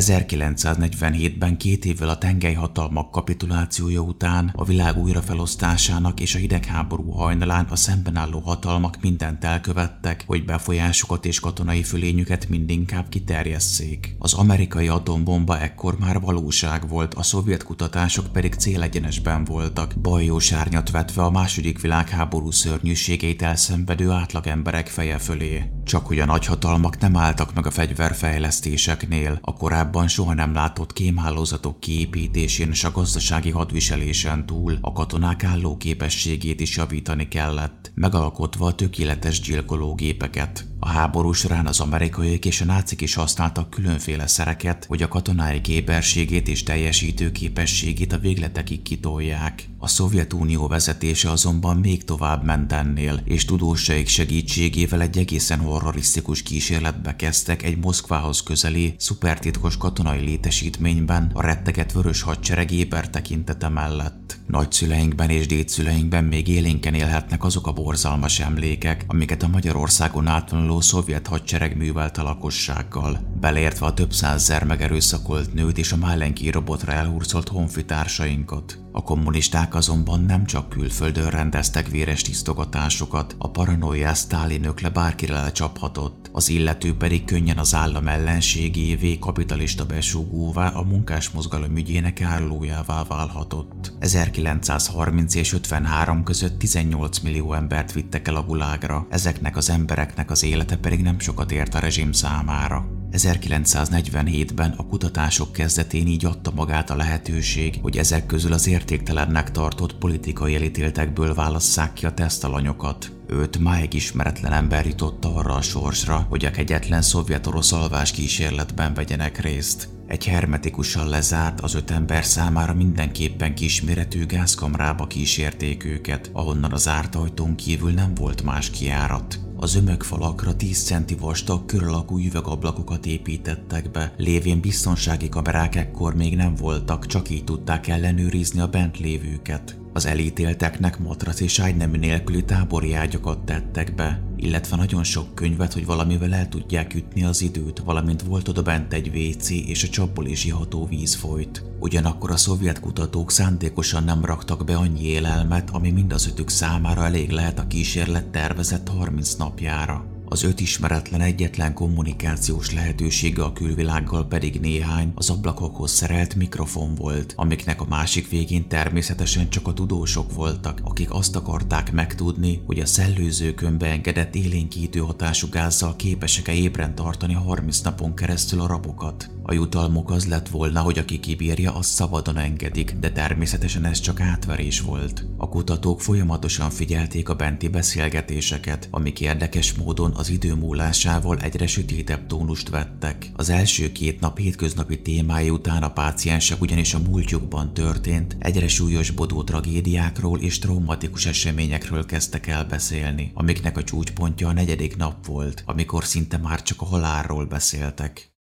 1947-ben két évvel a tengelyhatalmak kapitulációja után a világ újrafelosztásának és a hidegháború hajnalán a szemben álló hatalmak mindent elkövettek, hogy befolyásukat és katonai fölényüket mindinkább kiterjesszék. Az amerikai atombomba ekkor már valóság volt, a szovjet kutatások pedig célegyenesben voltak, bajós árnyat vetve a második világháború szörnyűségeit elszenvedő átlagemberek feje fölé. Csak hogy a nagyhatalmak nem álltak meg a fegyverfejlesztéseknél, a korábban soha nem látott kémhálózatok kiépítésén és a gazdasági hadviselésen túl a katonák álló képességét is javítani kellett, megalkotva a tökéletes gyilkológépeket. A háború során az amerikaiak és a nácik is használtak különféle szereket, hogy a katonái képességét és teljesítő képességét a végletekig kitolják. A Szovjetunió vezetése azonban még tovább ment ennél, és tudósaik segítségével egy egészen horrorisztikus kísérletbe kezdtek egy Moszkvához közeli, szupertitkos katonai létesítményben a retteget vörös hadsereg tekintete mellett. Nagyszüleinkben és dédszüleinkben még élénken élhetnek azok a borzalmas emlékek, amiket a Magyarországon átvonuló szovjet hadsereg művelt a lakossággal, beleértve a több százzer megerőszakolt nőt és a Málenki robotra elhurcolt honfitársainkat. A kommunisták azonban nem csak külföldön rendeztek véres tisztogatásokat, a paranoiás Sztálin le bárkire lecsaphatott, az illető pedig könnyen az állam ellenségévé, kapitalista besúgóvá, a munkásmozgalom ügyének árulójává válhatott. 1930 és 53 között 18 millió embert vittek el a gulágra, ezeknek az embereknek az élete pedig nem sokat ért a rezsim számára. 1947-ben a kutatások kezdetén így adta magát a lehetőség, hogy ezek közül az értéktelennek tartott politikai elítéltekből válasszák ki a tesztalanyokat. Őt máig ismeretlen ember jutotta arra a sorsra, hogy a kegyetlen szovjet-orosz alvás kísérletben vegyenek részt. Egy hermetikusan lezárt, az öt ember számára mindenképpen kisméretű gázkamrába kísérték őket, ahonnan az zárt ajtón kívül nem volt más kiárat. Az ömögfalakra 10 centi vastag körülakú üvegablakokat építettek be, lévén biztonsági kamerák ekkor még nem voltak, csak így tudták ellenőrizni a bent lévőket. Az elítélteknek matrac és ágynemű nélküli tábori ágyakat tettek be, illetve nagyon sok könyvet, hogy valamivel el tudják ütni az időt, valamint volt oda bent egy WC és a csapból is iható víz folyt. Ugyanakkor a szovjet kutatók szándékosan nem raktak be annyi élelmet, ami mind ötük számára elég lehet a kísérlet tervezett 30 napjára. Az öt ismeretlen egyetlen kommunikációs lehetősége a külvilággal pedig néhány az ablakokhoz szerelt mikrofon volt, amiknek a másik végén természetesen csak a tudósok voltak, akik azt akarták megtudni, hogy a szellőzőkön beengedett élénkítő hatású gázzal képesek-e ébren tartani 30 napon keresztül a rabokat. A jutalmuk az lett volna, hogy aki kibírja, azt szabadon engedik, de természetesen ez csak átverés volt. A kutatók folyamatosan figyelték a benti beszélgetéseket, amik érdekes módon az idő múlásával egyre sötétebb tónust vettek. Az első két nap hétköznapi témája után a páciensek ugyanis a múltjukban történt, egyre súlyosbodó tragédiákról és traumatikus eseményekről kezdtek el beszélni, amiknek a csúcspontja a negyedik nap volt, amikor szinte már csak a halálról beszéltek.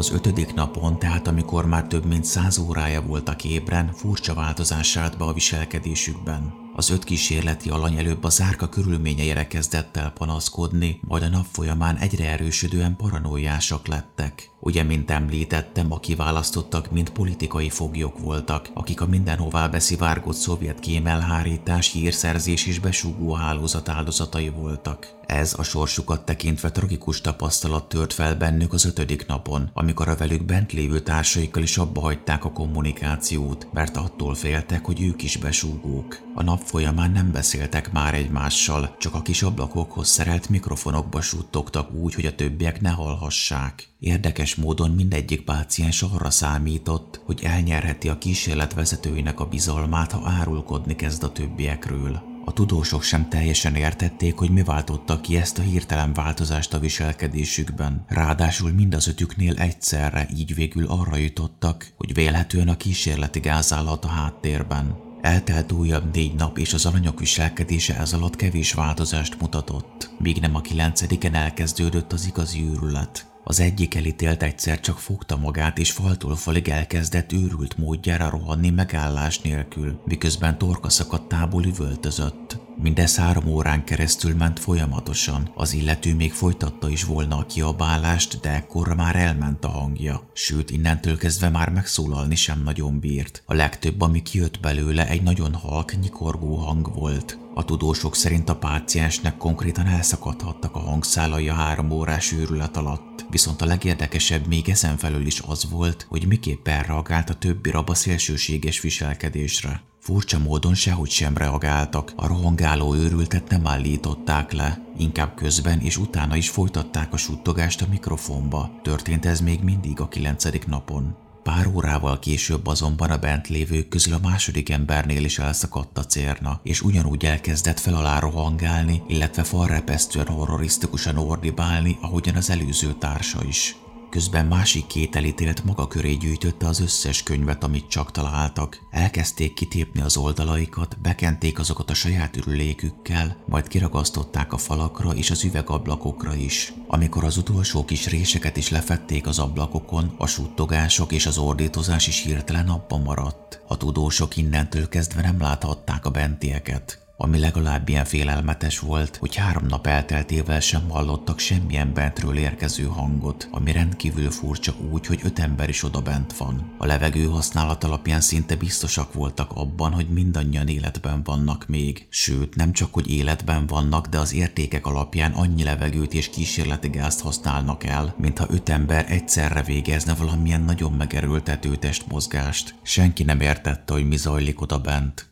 Az ötödik napon, tehát amikor már több mint száz órája voltak ébren, furcsa változás állt be a viselkedésükben. Az öt kísérleti alany előbb a zárka körülményeire kezdett el panaszkodni, majd a nap folyamán egyre erősödően paranoiásak lettek. Ugye, mint említettem, a kiválasztottak mind politikai foglyok voltak, akik a mindenhová beszivárgott szovjet kémelhárítás, hírszerzés és besúgó hálózat áldozatai voltak. Ez a sorsukat tekintve tragikus tapasztalat tört fel bennük az ötödik napon, amikor a velük bent lévő társaikkal is abba hagyták a kommunikációt, mert attól féltek, hogy ők is besúgók. A nap folyamán nem beszéltek már egymással, csak a kis ablakokhoz szerelt mikrofonokba suttogtak úgy, hogy a többiek ne hallhassák. Érdekes módon mindegyik páciens arra számított, hogy elnyerheti a kísérlet vezetőinek a bizalmát, ha árulkodni kezd a többiekről. A tudósok sem teljesen értették, hogy mi váltotta ki ezt a hirtelen változást a viselkedésükben. Ráadásul mind az ötüknél egyszerre így végül arra jutottak, hogy vélhetően a kísérleti gázállat a háttérben. Eltelt újabb négy nap, és az alanyok viselkedése ez alatt kevés változást mutatott, míg nem a kilencediken elkezdődött az igazi őrület. Az egyik elítélt egyszer csak fogta magát, és faltól falig elkezdett őrült módjára rohanni megállás nélkül, miközben torka szakadtából üvöltözött. Mindez három órán keresztül ment folyamatosan. Az illető még folytatta is volna a kiabálást, de ekkorra már elment a hangja. Sőt, innentől kezdve már megszólalni sem nagyon bírt. A legtöbb, ami kijött belőle, egy nagyon halk, nyikorgó hang volt. A tudósok szerint a páciensnek konkrétan elszakadhattak a hangszálai a három órás őrület alatt. Viszont a legérdekesebb még ezen felül is az volt, hogy miképpen reagált a többi rab a szélsőséges viselkedésre. Furcsa módon sehogy sem reagáltak, a rohangáló őrültet nem állították le, inkább közben és utána is folytatták a suttogást a mikrofonba. Történt ez még mindig a kilencedik napon. Pár órával később azonban a bent lévők közül a második embernél is elszakadt a cérna, és ugyanúgy elkezdett fel alá rohangálni, illetve falrepesztően horrorisztikusan ordibálni, ahogyan az előző társa is. Közben másik két elítélt maga köré gyűjtötte az összes könyvet, amit csak találtak. Elkezdték kitépni az oldalaikat, bekenték azokat a saját ürülékükkel, majd kiragasztották a falakra és az üvegablakokra is. Amikor az utolsó kis réseket is lefették az ablakokon, a suttogások és az ordítozás is hirtelen abban maradt. A tudósok innentől kezdve nem láthatták a bentieket. Ami legalább ilyen félelmetes volt, hogy három nap elteltével sem hallottak semmilyen bentről érkező hangot, ami rendkívül furcsa úgy, hogy öt ember is oda bent van. A levegő használat alapján szinte biztosak voltak abban, hogy mindannyian életben vannak még. Sőt, nem csak, hogy életben vannak, de az értékek alapján annyi levegőt és kísérleti gázt használnak el, mintha öt ember egyszerre végezne valamilyen nagyon megerőltető testmozgást. Senki nem értette, hogy mi zajlik oda bent.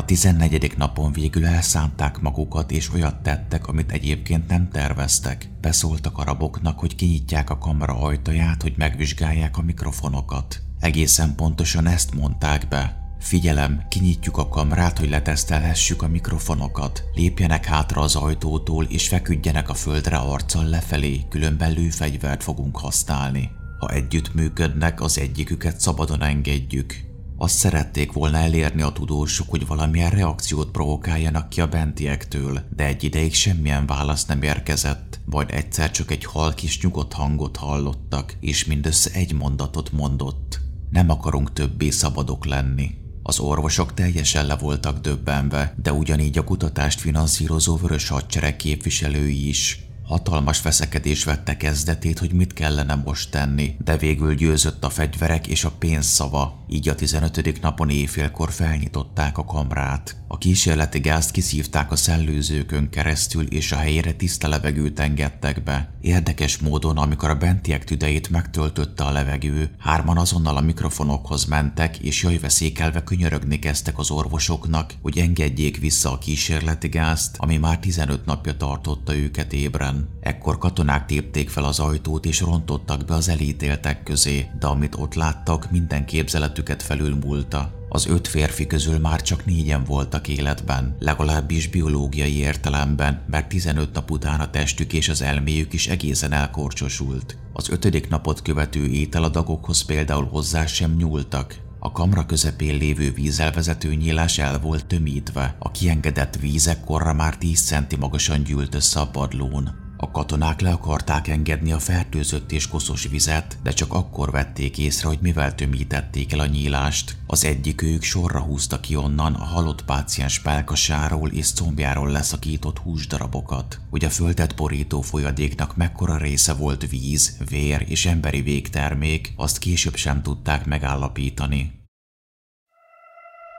A 14. napon végül elszánták magukat, és olyat tettek, amit egyébként nem terveztek. Beszóltak a raboknak, hogy kinyitják a kamera ajtaját, hogy megvizsgálják a mikrofonokat. Egészen pontosan ezt mondták be. Figyelem, kinyitjuk a kamrát, hogy letesztelhessük a mikrofonokat. Lépjenek hátra az ajtótól, és feküdjenek a földre arccal lefelé, különben lőfegyvert fogunk használni. Ha együtt működnek, az egyiküket szabadon engedjük. Azt szerették volna elérni a tudósok, hogy valamilyen reakciót provokáljanak ki a bentiektől, de egy ideig semmilyen válasz nem érkezett, vagy egyszer csak egy halk és nyugodt hangot hallottak, és mindössze egy mondatot mondott. Nem akarunk többé szabadok lenni. Az orvosok teljesen le voltak döbbenve, de ugyanígy a kutatást finanszírozó vörös hadsereg képviselői is. Hatalmas feszekedés vette kezdetét, hogy mit kellene most tenni, de végül győzött a fegyverek és a pénz szava, így a 15. napon éjfélkor felnyitották a kamrát. A kísérleti gázt kiszívták a szellőzőkön keresztül, és a helyére tiszta levegőt engedtek be. Érdekes módon, amikor a bentiek tüdejét megtöltötte a levegő, hárman azonnal a mikrofonokhoz mentek, és jajveszékelve könyörögni kezdtek az orvosoknak, hogy engedjék vissza a kísérleti gázt, ami már 15 napja tartotta őket ébren. Ekkor katonák tépték fel az ajtót és rontottak be az elítéltek közé, de amit ott láttak, minden képzeletüket felülmúlta. Az öt férfi közül már csak négyen voltak életben, legalábbis biológiai értelemben, mert 15 nap után a testük és az elméjük is egészen elkorcsosult. Az ötödik napot követő ételadagokhoz például hozzá sem nyúltak, a kamra közepén lévő vízelvezető nyílás el volt tömítve, a kiengedett víz ekkorra már 10 centi magasan gyűlt össze a padlón. A katonák le akarták engedni a fertőzött és koszos vizet, de csak akkor vették észre, hogy mivel tömítették el a nyílást. Az egyik ők sorra húzta ki onnan a halott páciens pálkasáról és combjáról leszakított húsdarabokat. Hogy a földet borító folyadéknak mekkora része volt víz, vér és emberi végtermék, azt később sem tudták megállapítani.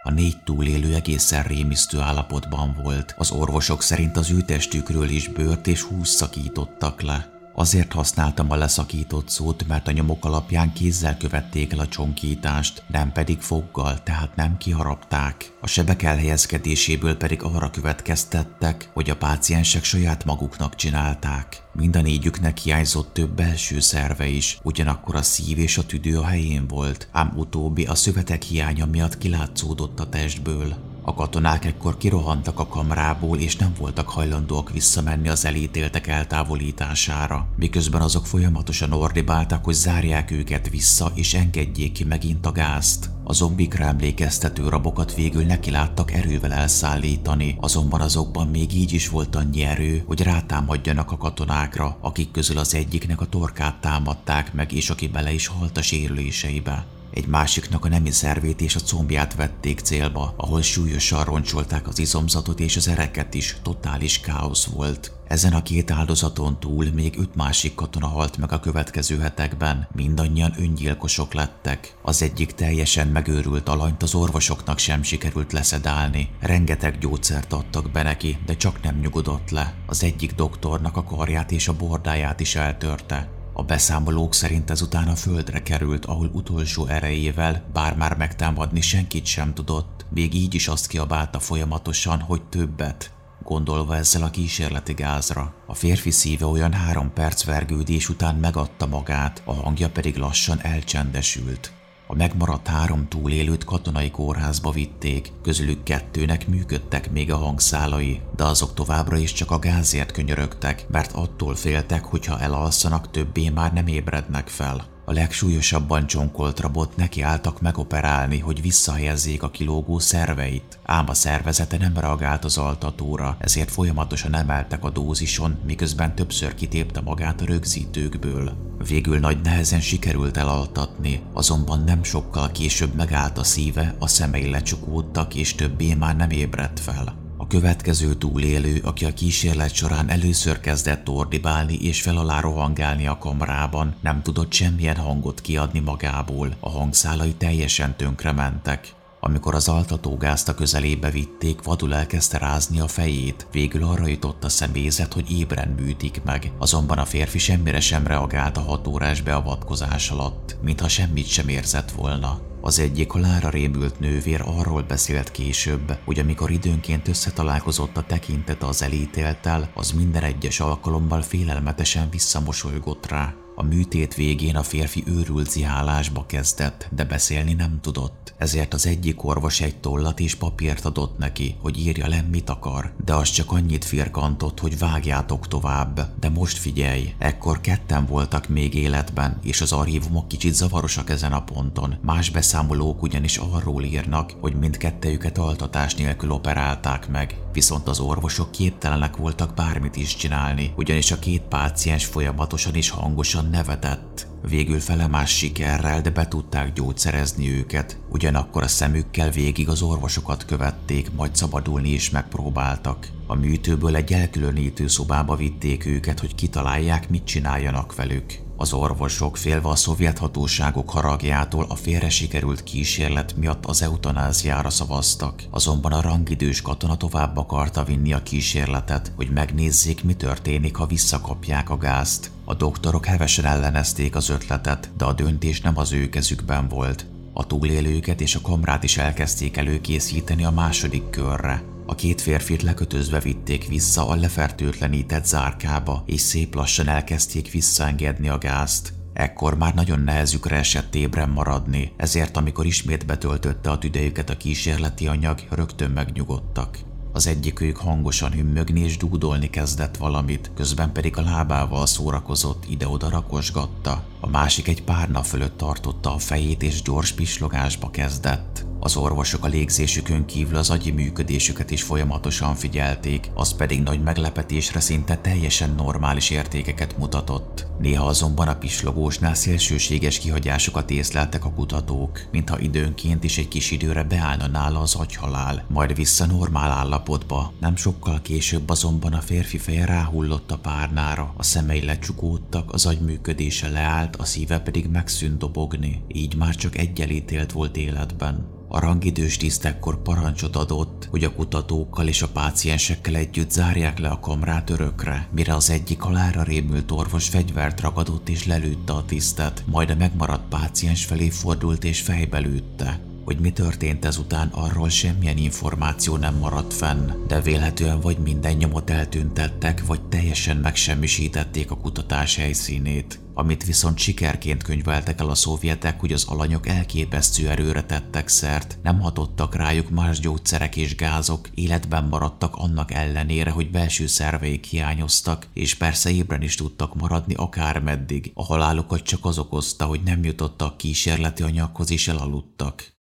A négy túlélő egészen rémisztő állapotban volt. Az orvosok szerint az ő testükről is bőrt és hús szakítottak le. Azért használtam a leszakított szót, mert a nyomok alapján kézzel követték el a csonkítást, nem pedig foggal, tehát nem kiharapták. A sebek elhelyezkedéséből pedig arra következtettek, hogy a páciensek saját maguknak csinálták. Mind a négyüknek hiányzott több belső szerve is, ugyanakkor a szív és a tüdő a helyén volt, ám utóbbi a szövetek hiánya miatt kilátszódott a testből. A katonák ekkor kirohantak a kamrából, és nem voltak hajlandóak visszamenni az elítéltek eltávolítására, miközben azok folyamatosan ordibáltak, hogy zárják őket vissza, és engedjék ki megint a gázt. A zombikra emlékeztető rabokat végül nekiláttak erővel elszállítani, azonban azokban még így is volt annyi erő, hogy rátámadjanak a katonákra, akik közül az egyiknek a torkát támadták meg, és aki bele is halt a sérüléseibe. Egy másiknak a nemi szervét és a combját vették célba, ahol súlyosan roncsolták az izomzatot és az ereket is, totális káosz volt. Ezen a két áldozaton túl még öt másik katona halt meg a következő hetekben, mindannyian öngyilkosok lettek. Az egyik teljesen megőrült alanyt az orvosoknak sem sikerült leszedálni. Rengeteg gyógyszert adtak be neki, de csak nem nyugodott le. Az egyik doktornak a karját és a bordáját is eltörte. A beszámolók szerint ezután a földre került, ahol utolsó erejével, bár már megtámadni senkit sem tudott, még így is azt kiabálta folyamatosan, hogy többet, gondolva ezzel a kísérleti gázra. A férfi szíve olyan három perc vergődés után megadta magát, a hangja pedig lassan elcsendesült. A megmaradt három túlélőt katonai kórházba vitték, közülük kettőnek működtek még a hangszálai, de azok továbbra is csak a gázért könyörögtek, mert attól féltek, hogy ha elalszanak többé már nem ébrednek fel. A legsúlyosabban csonkolt rabot nekiálltak megoperálni, hogy visszahelyezzék a kilógó szerveit, ám a szervezete nem reagált az altatóra, ezért folyamatosan emeltek a dózison, miközben többször kitépte magát a rögzítőkből. Végül nagy nehezen sikerült elaltatni, azonban nem sokkal később megállt a szíve, a szemei lecsukódtak és többé már nem ébredt fel következő túlélő, aki a kísérlet során először kezdett ordibálni és fel alá rohangálni a kamrában, nem tudott semmilyen hangot kiadni magából, a hangszálai teljesen tönkrementek. Amikor az altatógázt a közelébe vitték, vadul elkezdte rázni a fejét, végül arra jutott a személyzet, hogy ébren műtik meg, azonban a férfi semmire sem reagált a hatórás beavatkozás alatt, mintha semmit sem érzett volna. Az egyik halára rémült nővér arról beszélt később, hogy amikor időnként összetalálkozott a tekintete az elítéltel, az minden egyes alkalommal félelmetesen visszamosolygott rá. A műtét végén a férfi őrült zihálásba kezdett, de beszélni nem tudott. Ezért az egyik orvos egy tollat és papírt adott neki, hogy írja le, mit akar, de az csak annyit firkantott, hogy vágjátok tovább. De most figyelj, ekkor ketten voltak még életben, és az archívumok kicsit zavarosak ezen a ponton. Más beszámolók ugyanis arról írnak, hogy mindkettejüket altatás nélkül operálták meg. Viszont az orvosok képtelenek voltak bármit is csinálni, ugyanis a két páciens folyamatosan és hangosan nevetett. Végül felemás sikerrel, de be tudták gyógyszerezni őket. Ugyanakkor a szemükkel végig az orvosokat követték, majd szabadulni is megpróbáltak. A műtőből egy elkülönítő szobába vitték őket, hogy kitalálják, mit csináljanak velük. Az orvosok félve a szovjet hatóságok haragjától a félre sikerült kísérlet miatt az eutanáziára szavaztak, azonban a rangidős katona tovább akarta vinni a kísérletet, hogy megnézzék, mi történik, ha visszakapják a gázt. A doktorok hevesen ellenezték az ötletet, de a döntés nem az ő kezükben volt. A túlélőket és a kamrát is elkezdték előkészíteni a második körre. A két férfit lekötözve vitték vissza a lefertőtlenített zárkába, és szép lassan elkezdték visszaengedni a gázt. Ekkor már nagyon nehezükre esett ébren maradni, ezért amikor ismét betöltötte a tüdejüket a kísérleti anyag, rögtön megnyugodtak. Az egyikük hangosan hümmögni és dúdolni kezdett valamit, közben pedig a lábával szórakozott, ide-oda rakosgatta. A másik egy pár nap fölött tartotta a fejét és gyors pislogásba kezdett. Az orvosok a légzésükön kívül az agyi működésüket is folyamatosan figyelték, az pedig nagy meglepetésre szinte teljesen normális értékeket mutatott. Néha azonban a pislogósnál szélsőséges kihagyásokat észleltek a kutatók, mintha időnként is egy kis időre beállna nála az agyhalál, majd vissza normál állapotba. Nem sokkal később azonban a férfi feje ráhullott a párnára, a szemei lecsukódtak, az agy működése leállt, a szíve pedig megszűnt dobogni, így már csak egy elítélt volt életben. A rangidős tisztekkor parancsot adott, hogy a kutatókkal és a páciensekkel együtt zárják le a kamrát örökre, mire az egyik halára rémült orvos fegyvert ragadott és lelőtte a tisztet, majd a megmaradt páciens felé fordult és fejbe lőtte. Hogy mi történt ezután, arról semmilyen információ nem maradt fenn, de vélhetően vagy minden nyomot eltüntettek, vagy teljesen megsemmisítették a kutatás helyszínét. Amit viszont sikerként könyveltek el a szovjetek, hogy az alanyok elképesztő erőre tettek szert, nem hatottak rájuk más gyógyszerek és gázok, életben maradtak annak ellenére, hogy belső szerveik hiányoztak, és persze ébren is tudtak maradni akármeddig. A halálukat csak az okozta, hogy nem jutottak kísérleti anyaghoz és elaludtak.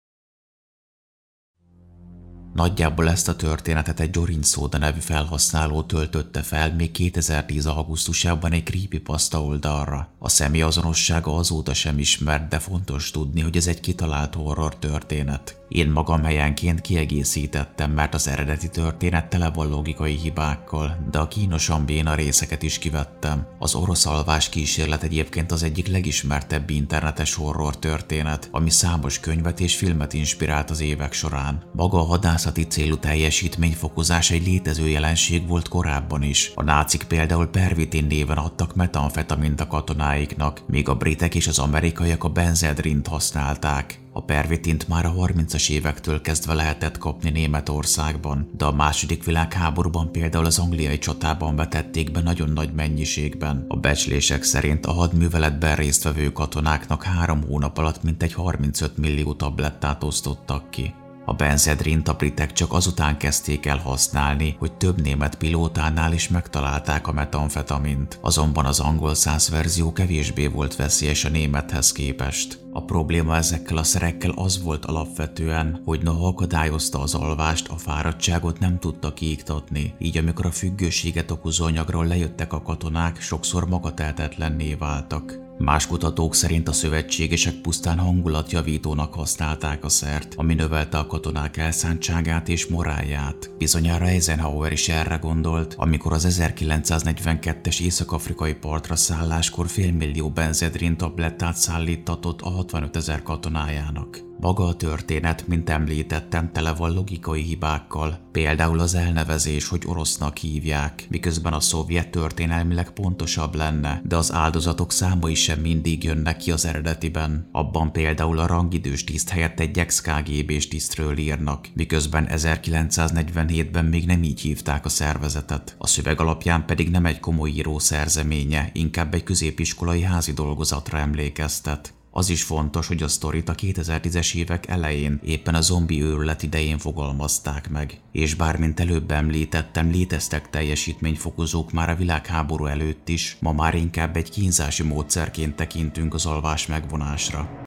Nagyjából ezt a történetet egy Jorin Szóda nevű felhasználó töltötte fel még 2010. augusztusában egy creepypasta oldalra. A személyazonossága azóta sem ismert, de fontos tudni, hogy ez egy kitalált horror történet. Én magam helyenként kiegészítettem, mert az eredeti történet tele van logikai hibákkal, de a kínosan béna részeket is kivettem. Az orosz alvás kísérlet egyébként az egyik legismertebb internetes horror történet, ami számos könyvet és filmet inspirált az évek során. Maga a hadászati célú teljesítményfokozás egy létező jelenség volt korábban is. A nácik például pervitin néven adtak metamfetamint a katonáiknak, míg a britek és az amerikaiak a benzedrint használták. A pervitint már a 30-as évektől kezdve lehetett kapni Németországban, de a második világháborúban például az angliai csatában vetették be nagyon nagy mennyiségben. A becslések szerint a hadműveletben résztvevő katonáknak három hónap alatt mintegy 35 millió tablettát osztottak ki. A benzedrint a britek csak azután kezdték el használni, hogy több német pilótánál is megtalálták a metamfetamint, azonban az angol száz verzió kevésbé volt veszélyes a némethez képest. A probléma ezekkel a szerekkel az volt alapvetően, hogy noha akadályozta az alvást, a fáradtságot nem tudta kiiktatni, így amikor a függőséget okozó anyagról lejöttek a katonák, sokszor magatehetetlenné váltak. Más kutatók szerint a szövetségesek pusztán hangulatjavítónak használták a szert, ami növelte a katonák elszántságát és morálját. Bizonyára Eisenhower is erre gondolt, amikor az 1942-es észak-afrikai partra szálláskor félmillió benzedrin tablettát szállítatott a 65 ezer katonájának. Maga a történet, mint említettem, tele van logikai hibákkal, például az elnevezés, hogy orosznak hívják, miközben a szovjet történelmileg pontosabb lenne, de az áldozatok számai sem mindig jönnek ki az eredetiben. Abban például a rangidős tiszt helyett egy ex-KGB-s tisztről írnak, miközben 1947-ben még nem így hívták a szervezetet. A szöveg alapján pedig nem egy komoly író szerzeménye, inkább egy középiskolai házi dolgozatra emlékeztet. Az is fontos, hogy a sztorit a 2010-es évek elején éppen a zombi őrület idején fogalmazták meg, és bár mint előbb említettem, léteztek teljesítményfokozók már a világháború előtt is, ma már inkább egy kínzási módszerként tekintünk az alvás megvonásra.